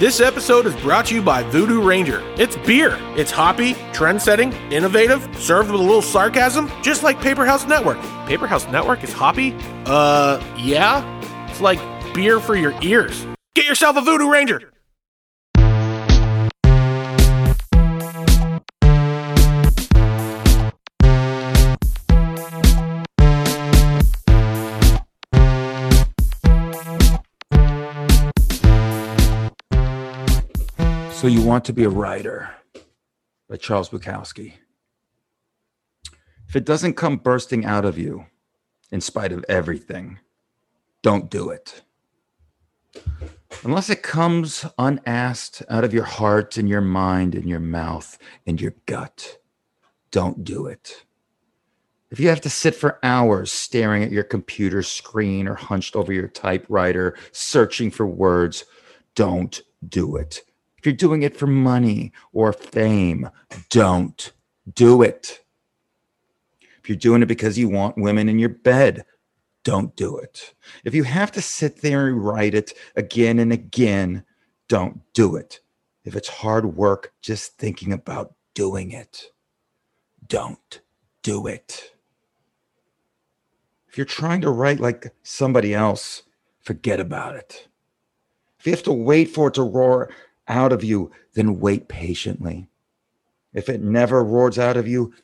This episode is brought to you by Voodoo Ranger. It's beer. It's hoppy, trend setting, innovative, served with a little sarcasm, just like Paper House Network. Paper House Network is hoppy? Uh, yeah? It's like beer for your ears. Get yourself a Voodoo Ranger! So you want to be a writer by Charles Bukowski. If it doesn't come bursting out of you in spite of everything, don't do it. Unless it comes unasked out of your heart and your mind and your mouth and your gut, don't do it. If you have to sit for hours staring at your computer screen or hunched over your typewriter searching for words, don't do it. If you're doing it for money or fame, don't do it. If you're doing it because you want women in your bed, don't do it. If you have to sit there and write it again and again, don't do it. If it's hard work just thinking about doing it, don't do it. If you're trying to write like somebody else, forget about it. If you have to wait for it to roar out of you, then wait patiently. If it never roars out of you,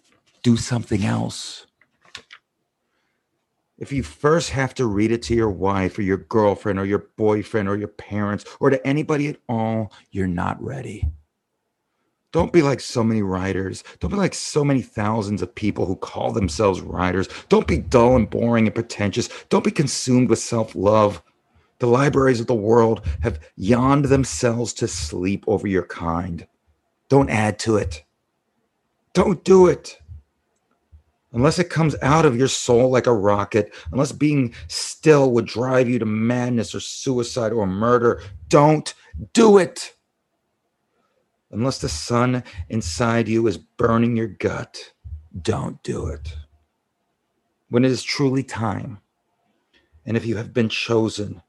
do something else. If you first have to read it to your wife or your girlfriend or your boyfriend or your parents or to anybody at all, you're not ready. Don't be like so many writers. Don't be like so many thousands of people who call themselves writers. Don't be dull and boring and pretentious. Don't be consumed with self love. The libraries of the world have yawned themselves to sleep over your kind. Don't add to it. Don't do it. Unless it comes out of your soul like a rocket, unless being still would drive you to madness or suicide or murder, don't do it. Unless the sun inside you is burning your gut, don't do it. When it is truly time, and if you have been chosen,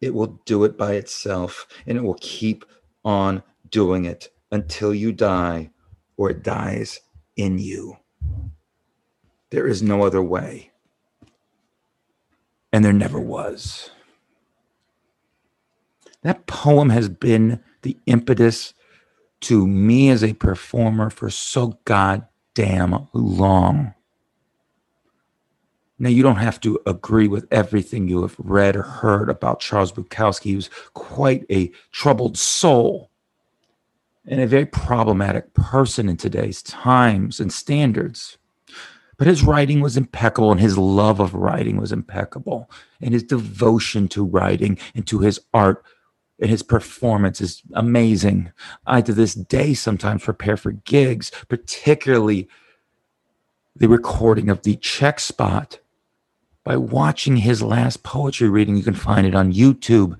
it will do it by itself and it will keep on doing it until you die or it dies in you. There is no other way. And there never was. That poem has been the impetus to me as a performer for so goddamn long. Now, you don't have to agree with everything you have read or heard about Charles Bukowski. He was quite a troubled soul and a very problematic person in today's times and standards. But his writing was impeccable, and his love of writing was impeccable, and his devotion to writing and to his art and his performance is amazing. I, to this day, sometimes prepare for gigs, particularly the recording of the check spot by watching his last poetry reading. You can find it on YouTube.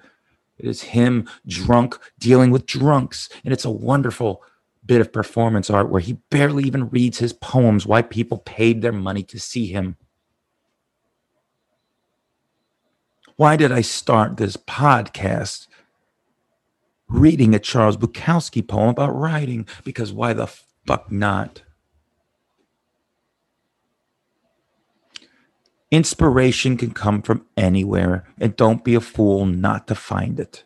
It is him drunk dealing with drunks. And it's a wonderful bit of performance art where he barely even reads his poems, why people paid their money to see him. Why did I start this podcast reading a Charles Bukowski poem about writing? Because why the fuck not? Inspiration can come from anywhere, and don't be a fool not to find it.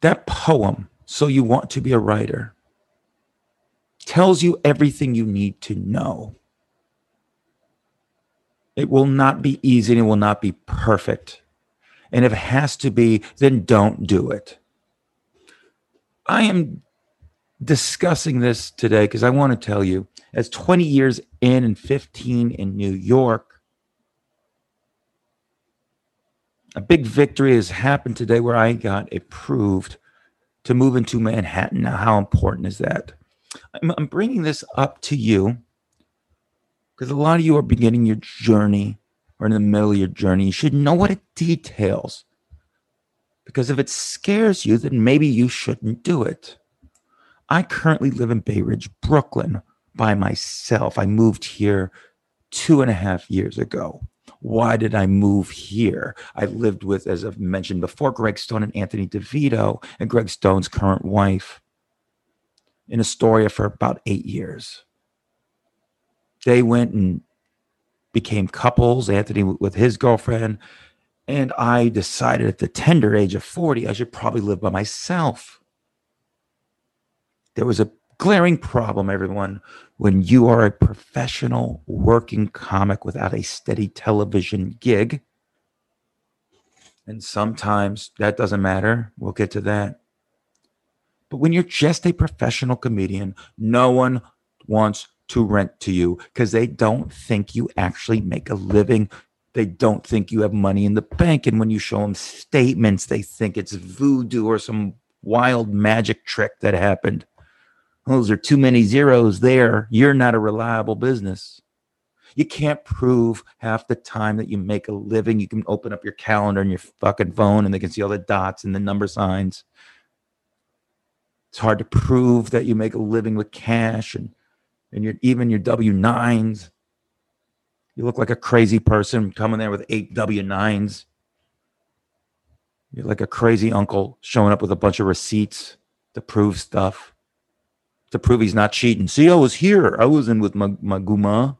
That poem, So You Want to Be a Writer, tells you everything you need to know. It will not be easy and it will not be perfect. And if it has to be, then don't do it. I am discussing this today because I want to tell you, as 20 years in and 15 in New York, a big victory has happened today where I got approved to move into Manhattan. Now, how important is that? I'm, I'm bringing this up to you because a lot of you are beginning your journey or in the middle of your journey. You should know what it details. Because if it scares you, then maybe you shouldn't do it. I currently live in Bay Ridge, Brooklyn by myself. I moved here two and a half years ago. Why did I move here? I lived with, as I've mentioned before, Greg Stone and Anthony DeVito and Greg Stone's current wife in Astoria for about eight years. They went and became couples, Anthony with his girlfriend. And I decided at the tender age of 40, I should probably live by myself. There was a glaring problem, everyone, when you are a professional working comic without a steady television gig. And sometimes that doesn't matter. We'll get to that. But when you're just a professional comedian, no one wants to rent to you because they don't think you actually make a living. They don't think you have money in the bank. And when you show them statements, they think it's voodoo or some wild magic trick that happened. Those are too many zeros there. You're not a reliable business. You can't prove half the time that you make a living. You can open up your calendar and your fucking phone and they can see all the dots and the number signs. It's hard to prove that you make a living with cash and, and your, even your W 9s. You look like a crazy person coming there with eight W 9s. You're like a crazy uncle showing up with a bunch of receipts to prove stuff to prove he's not cheating. See, I was here. I was in with my, my guma.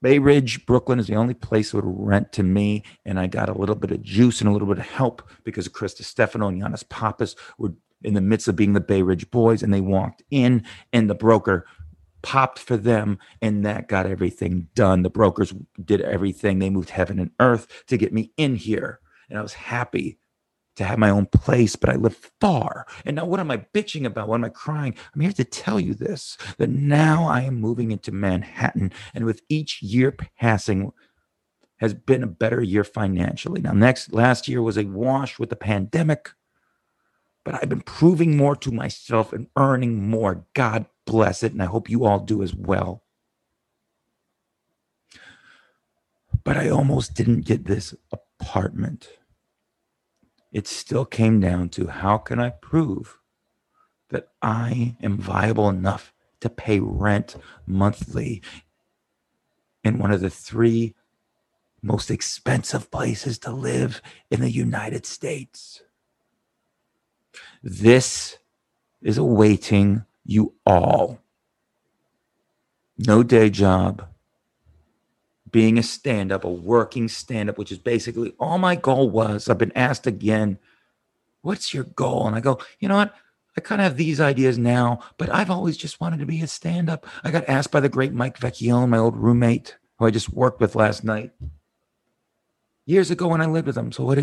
Bay Ridge, Brooklyn is the only place that would rent to me. And I got a little bit of juice and a little bit of help because Chris Distefano and Yannis Pappas were in the midst of being the Bay Ridge boys. And they walked in and the broker popped for them. And that got everything done. The brokers did everything. They moved heaven and earth to get me in here. And I was happy to have my own place, but I live far. And now, what am I bitching about? What am I crying? I'm here to tell you this that now I am moving into Manhattan, and with each year passing, has been a better year financially. Now, next last year was a wash with the pandemic, but I've been proving more to myself and earning more. God bless it, and I hope you all do as well. But I almost didn't get this apartment it still came down to how can I prove that I am viable enough to pay rent monthly in one of the three most expensive places to live in the United States. This is awaiting you all. No day job, being a stand up, a working stand up, which is basically all my goal was. I've been asked again, what's your goal? And I go, you know what? I kind of have these ideas now, but I've always just wanted to be a stand up. I got asked by the great Mike Vecchione, my old roommate, who I just worked with last night years ago when I lived with him. So what,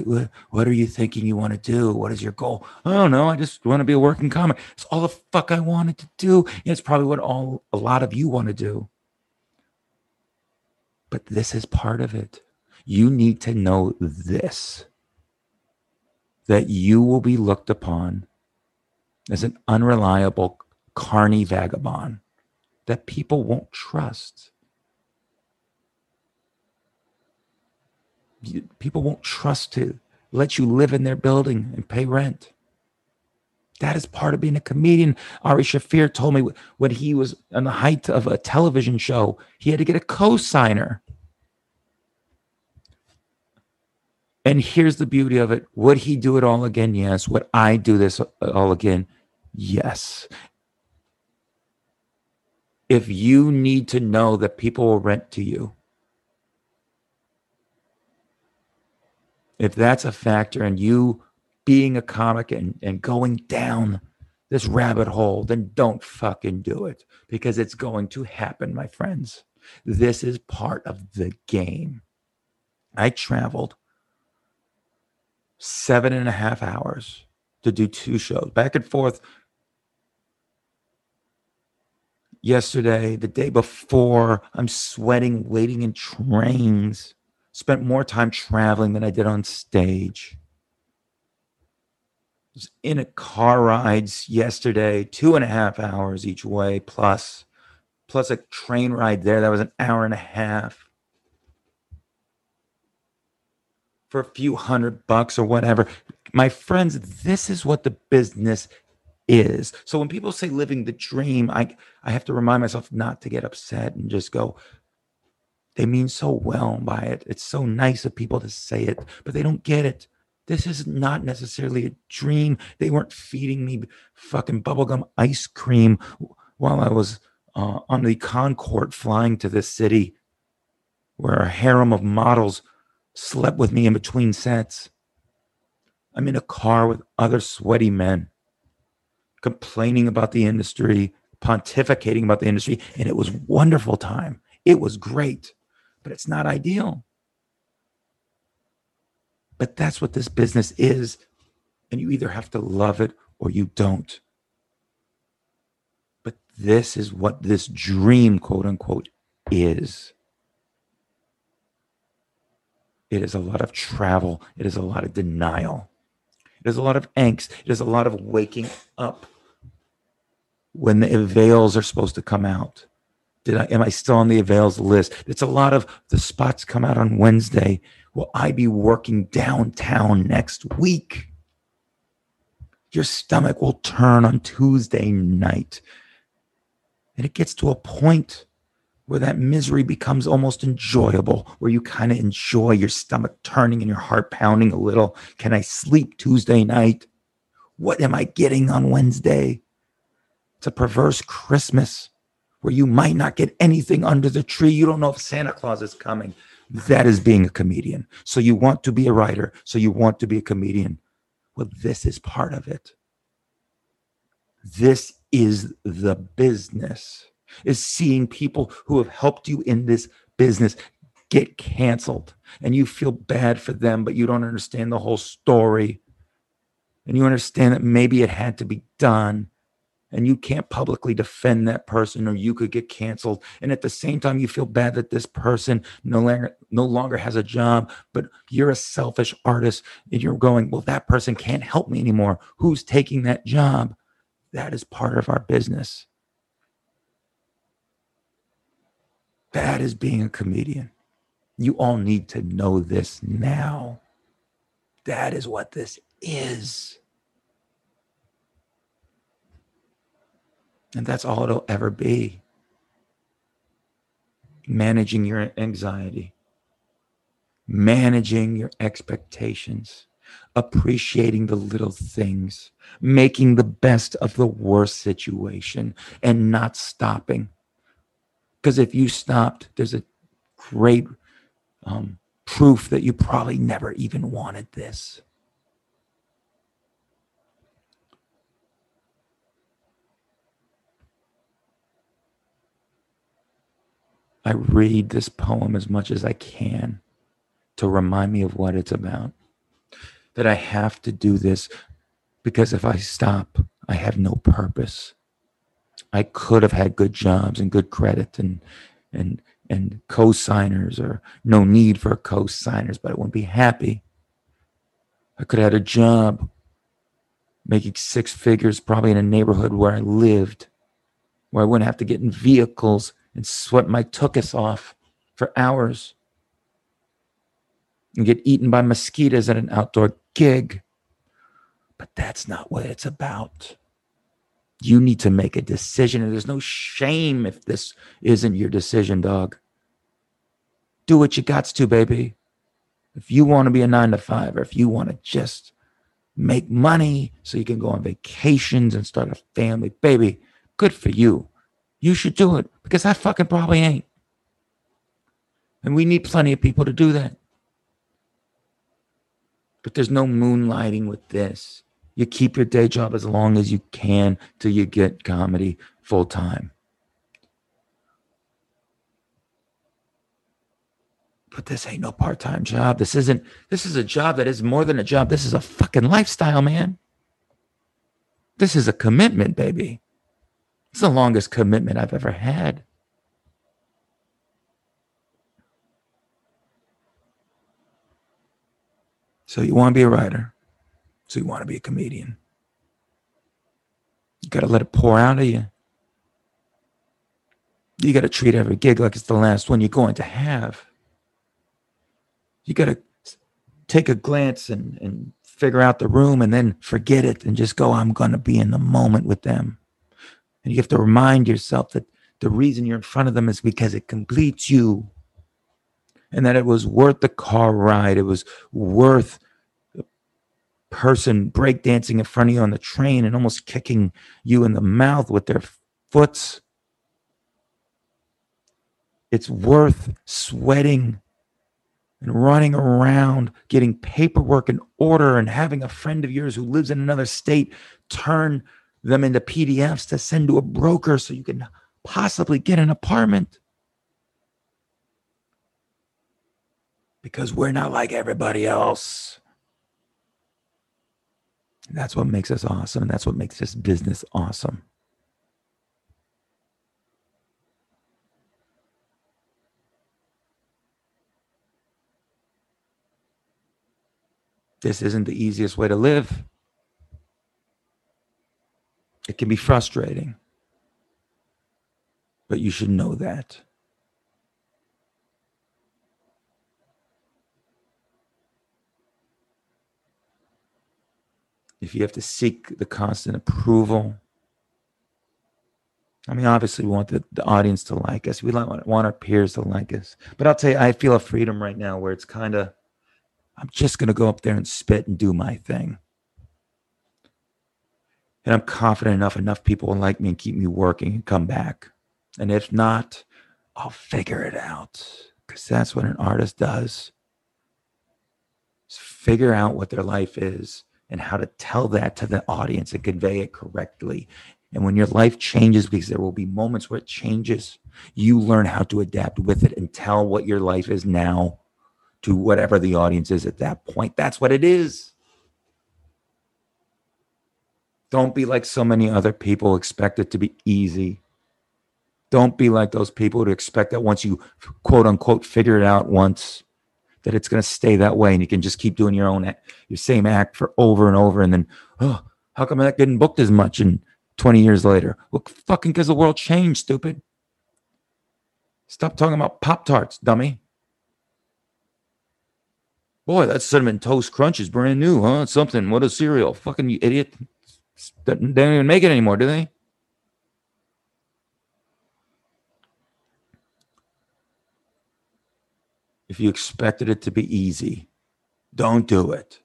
what are you thinking you want to do? What is your goal? I don't know. I just want to be a working comic. It's all the fuck I wanted to do. And it's probably what all a lot of you want to do. But this is part of it. You need to know this that you will be looked upon as an unreliable carny vagabond that people won't trust. People won't trust to let you live in their building and pay rent. That is part of being a comedian. Ari Shaffir told me when he was on the height of a television show, he had to get a co-signer. And here's the beauty of it. Would he do it all again? Yes. Would I do this all again? Yes. If you need to know that people will rent to you, if that's a factor and you being a comic and, and going down this rabbit hole, then don't fucking do it because it's going to happen, my friends. This is part of the game. I traveled seven and a half hours to do two shows back and forth. Yesterday, the day before, I'm sweating, waiting in trains. Spent more time traveling than I did on stage. Was in a car rides yesterday, two and a half hours each way, plus plus a train ride there. That was an hour and a half. For a few hundred bucks or whatever. My friends, this is what the business is. So when people say living the dream, I I have to remind myself not to get upset and just go, they mean so well by it. It's so nice of people to say it, but they don't get it. This is not necessarily a dream. They weren't feeding me fucking bubblegum ice cream while I was uh, on the Concorde flying to this city where a harem of models slept with me in between sets. I'm in a car with other sweaty men complaining about the industry, pontificating about the industry, and it was wonderful time. It was great, but it's not ideal. But that's what this business is. And you either have to love it or you don't. But this is what this dream, quote unquote, is. It is a lot of travel. It is a lot of denial. It is a lot of angst. It is a lot of waking up when the avails are supposed to come out. Did I am I still on the avails list? It's a lot of the spots come out on Wednesday. Will I be working downtown next week? Your stomach will turn on Tuesday night. And it gets to a point where that misery becomes almost enjoyable, where you kind of enjoy your stomach turning and your heart pounding a little. Can I sleep Tuesday night? What am I getting on Wednesday? It's a perverse Christmas where you might not get anything under the tree. You don't know if Santa Claus is coming. That is being a comedian. So you want to be a writer. So you want to be a comedian. Well, this is part of it. This is the business, is seeing people who have helped you in this business get canceled. And you feel bad for them, but you don't understand the whole story. And you understand that maybe it had to be done. And you can't publicly defend that person or you could get canceled. And at the same time you feel bad that this person no longer no longer has a job but you're a selfish artist and you're going well that person can't help me anymore. Who's taking that job? That is part of our business that is being a comedian. You all need to know this now. That is what this is. And that's all it'll ever be. Managing your anxiety, managing your expectations, appreciating the little things, making the best of the worst situation, and not stopping. Because if you stopped, there's a great um, proof that you probably never even wanted this. I read this poem as much as I can to remind me of what it's about. That I have to do this because if I stop, I have no purpose. I could have had good jobs and good credit and and and co-signers or no need for co-signers, but I wouldn't be happy. I could have had a job making six figures, probably in a neighborhood where I lived, where I wouldn't have to get in vehicles and sweat my tuchus off for hours and get eaten by mosquitoes at an outdoor gig. But that's not what it's about. You need to make a decision, and there's no shame if this isn't your decision, dog. Do what you got to, baby. If you want to be a nine to five, or if you want to just make money so you can go on vacations and start a family, baby, good for you. You should do it because I fucking probably ain't. And we need plenty of people to do that. But there's no moonlighting with this. You keep your day job as long as you can till you get comedy full time. But this ain't no part time job. This isn't, this is a job that is more than a job. This is a fucking lifestyle, man. This is a commitment, baby. It's the longest commitment I've ever had. So you want to be a writer. So you want to be a comedian. You got to let it pour out of you. You got to treat every gig like it's the last one you're going to have. You got to take a glance and, and figure out the room and then forget it and just go, I'm going to be in the moment with them. And you have to remind yourself that the reason you're in front of them is because it completes you and that it was worth the car ride. It was worth person breakdancing in front of you on the train and almost kicking you in the mouth with their foots. It's worth sweating and running around getting paperwork in order and having a friend of yours who lives in another state turn them into PDFs to send to a broker so you can possibly get an apartment. Because we're not like everybody else. That's what makes us awesome. And that's what makes this business awesome. This isn't the easiest way to live. It can be frustrating, but you should know that. If you have to seek the constant approval, I mean, obviously, we want the, the audience to like us. We want, want our peers to like us. But I'll tell you, I feel a freedom right now where it's kind of I'm just going to go up there and spit and do my thing. And I'm confident enough, enough people will like me and keep me working and come back. And if not, I'll figure it out because that's what an artist does. Figure out what their life is and how to tell that to the audience and convey it correctly. And when your life changes, because there will be moments where it changes, you learn how to adapt with it and tell what your life is now to whatever the audience is at that point. That's what it is. Don't be like so many other people expect it to be easy. Don't be like those people who expect that once you quote unquote figure it out once, that it's going to stay that way and you can just keep doing your own your same act for over and over and then oh how come not getting booked as much and 20 years later well fucking because the world changed stupid stop talking about pop tarts dummy Boy, that cinnamon toast crunch is brand new, huh? It's something. What a cereal. Fucking you idiot. They don't even make it anymore, do they? If you expected it to be easy, don't do it.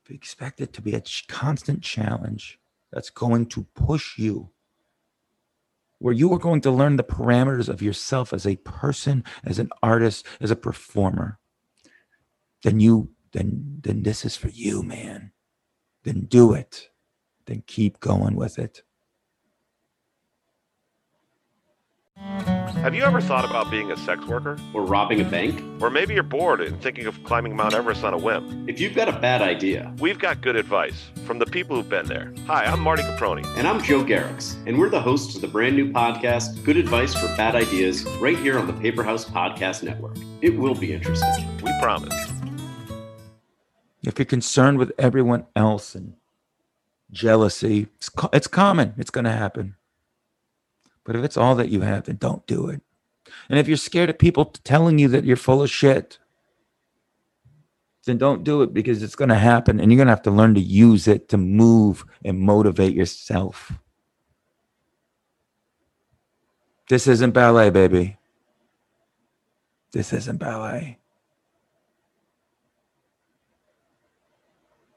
If you expect it to be a constant challenge that's going to push you, where you are going to learn the parameters of yourself as a person, as an artist, as a performer, then you then then this is for you, man. Then do it. Then keep going with it. Have you ever thought about being a sex worker? Or robbing a bank? Or maybe you're bored and thinking of climbing Mount Everest on a whim? If you've got a bad idea, we've got good advice from the people who've been there. Hi, I'm Marty Caproni. And I'm Joe Garrix, and we're the hosts of the brand new podcast, Good Advice for Bad Ideas, right here on the Paper House Podcast Network. It will be interesting. We promise. If you're concerned with everyone else and jealousy, it's, it's common. It's going to happen. But if it's all that you have, then don't do it. And if you're scared of people telling you that you're full of shit, then don't do it because it's going to happen and you're going to have to learn to use it to move and motivate yourself. This isn't ballet, baby. This isn't ballet.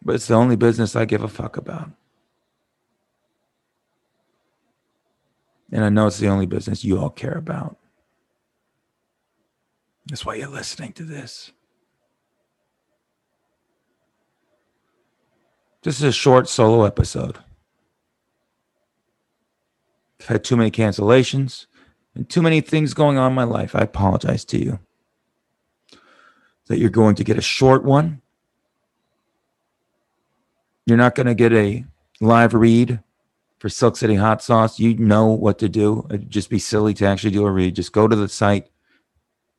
but it's the only business I give a fuck about. And I know it's the only business you all care about. That's why you're listening to this. This is a short solo episode. I've had too many cancellations and too many things going on in my life. I apologize to you. That you're going to get a short one you're not going to get a live read for Silk City Hot Sauce. You know what to do. It'd just be silly to actually do a read. Just go to the site,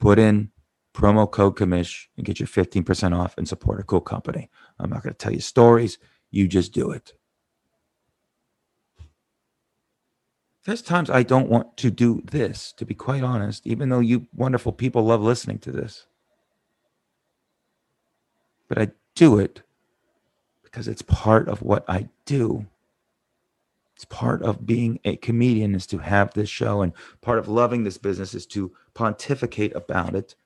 put in promo code commish and get your 15% off and support a cool company. I'm not going to tell you stories. You just do it. There's times I don't want to do this, to be quite honest, even though you wonderful people love listening to this. but I do it because it's part of what I do. It's part of being a comedian is to have this show, and part of loving this business is to pontificate about it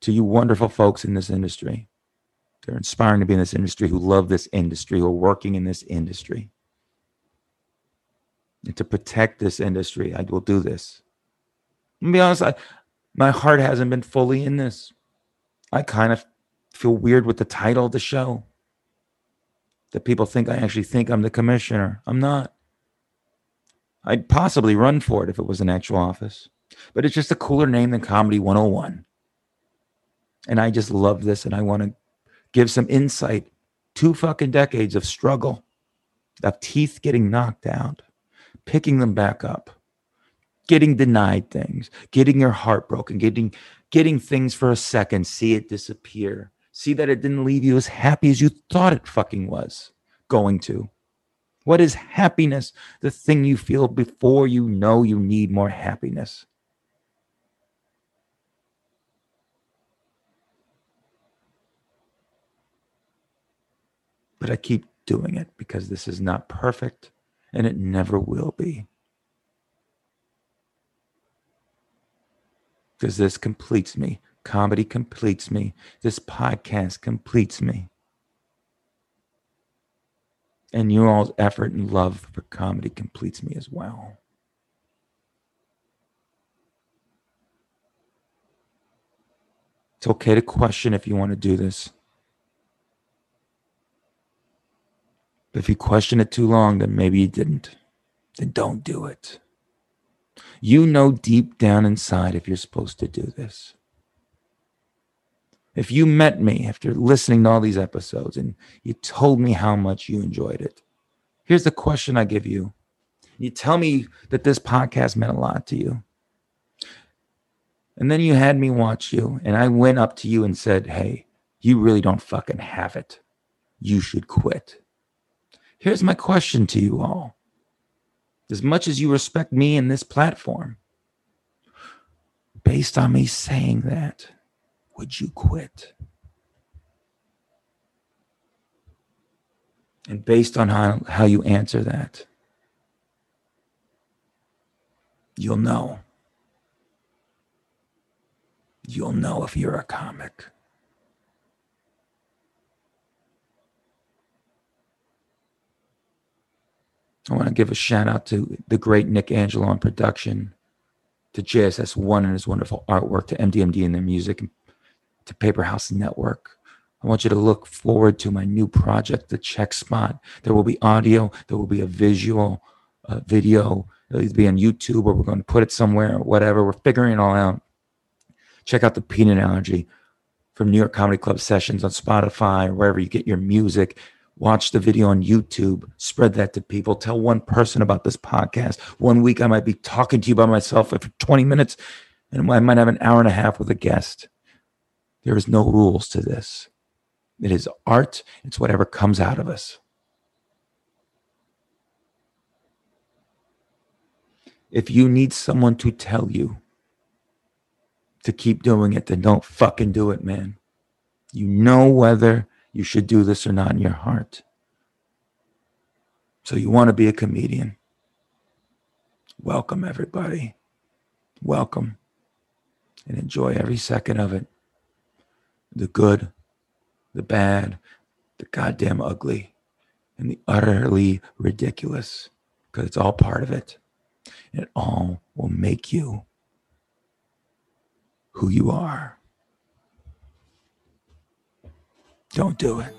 to you wonderful folks in this industry. They're inspiring to be in this industry who love this industry, who are working in this industry. And to protect this industry, I will do this. To be honest, I, my heart hasn't been fully in this. I kind of feel weird with the title of the show. That people think I actually think I'm the commissioner. I'm not. I'd possibly run for it if it was an actual office, but it's just a cooler name than Comedy 101. And I just love this and I want to give some insight. Two fucking decades of struggle, of teeth getting knocked out, picking them back up, getting denied things, getting your heart broken, getting getting things for a second, see it disappear, see that it didn't leave you as happy as you thought it fucking was going to. What is happiness? The thing you feel before you know you need more happiness. But I keep doing it because this is not perfect and it never will be. Because this completes me. Comedy completes me. This podcast completes me. And your all's effort and love for comedy completes me as well. It's okay to question if you want to do this. But if you question it too long, then maybe you didn't. Then don't do it. You know deep down inside if you're supposed to do this. If you met me after listening to all these episodes and you told me how much you enjoyed it, here's the question I give you. You tell me that this podcast meant a lot to you. And then you had me watch you, and I went up to you and said, Hey, you really don't fucking have it. You should quit. Here's my question to you all. As much as you respect me and this platform, based on me saying that, would you quit? And based on how, how you answer that, you'll know. You'll know if you're a comic. I want to give a shout out to the great Nick Angelo on production, to JSS1 and his wonderful artwork, to MDMD and their music, to Paper House Network. I want you to look forward to my new project, The Check Spot. There will be audio, there will be a visual uh, video. It'll either be on YouTube or we're going to put it somewhere whatever. We're figuring it all out. Check out the Peanut Allergy from New York Comedy Club sessions on Spotify wherever you get your music watch the video on YouTube, spread that to people, tell one person about this podcast. One week I might be talking to you by myself for 20 minutes, and I might have an hour and a half with a guest. There is no rules to this. It is art, it's whatever comes out of us. If you need someone to tell you to keep doing it, then don't fucking do it, man. You know whether you should do this or not in your heart. So you want to be a comedian. Welcome, everybody. Welcome. And enjoy every second of it the good, the bad, the goddamn ugly, and the utterly ridiculous, because it's all part of it. It all will make you who you are. Don't do it.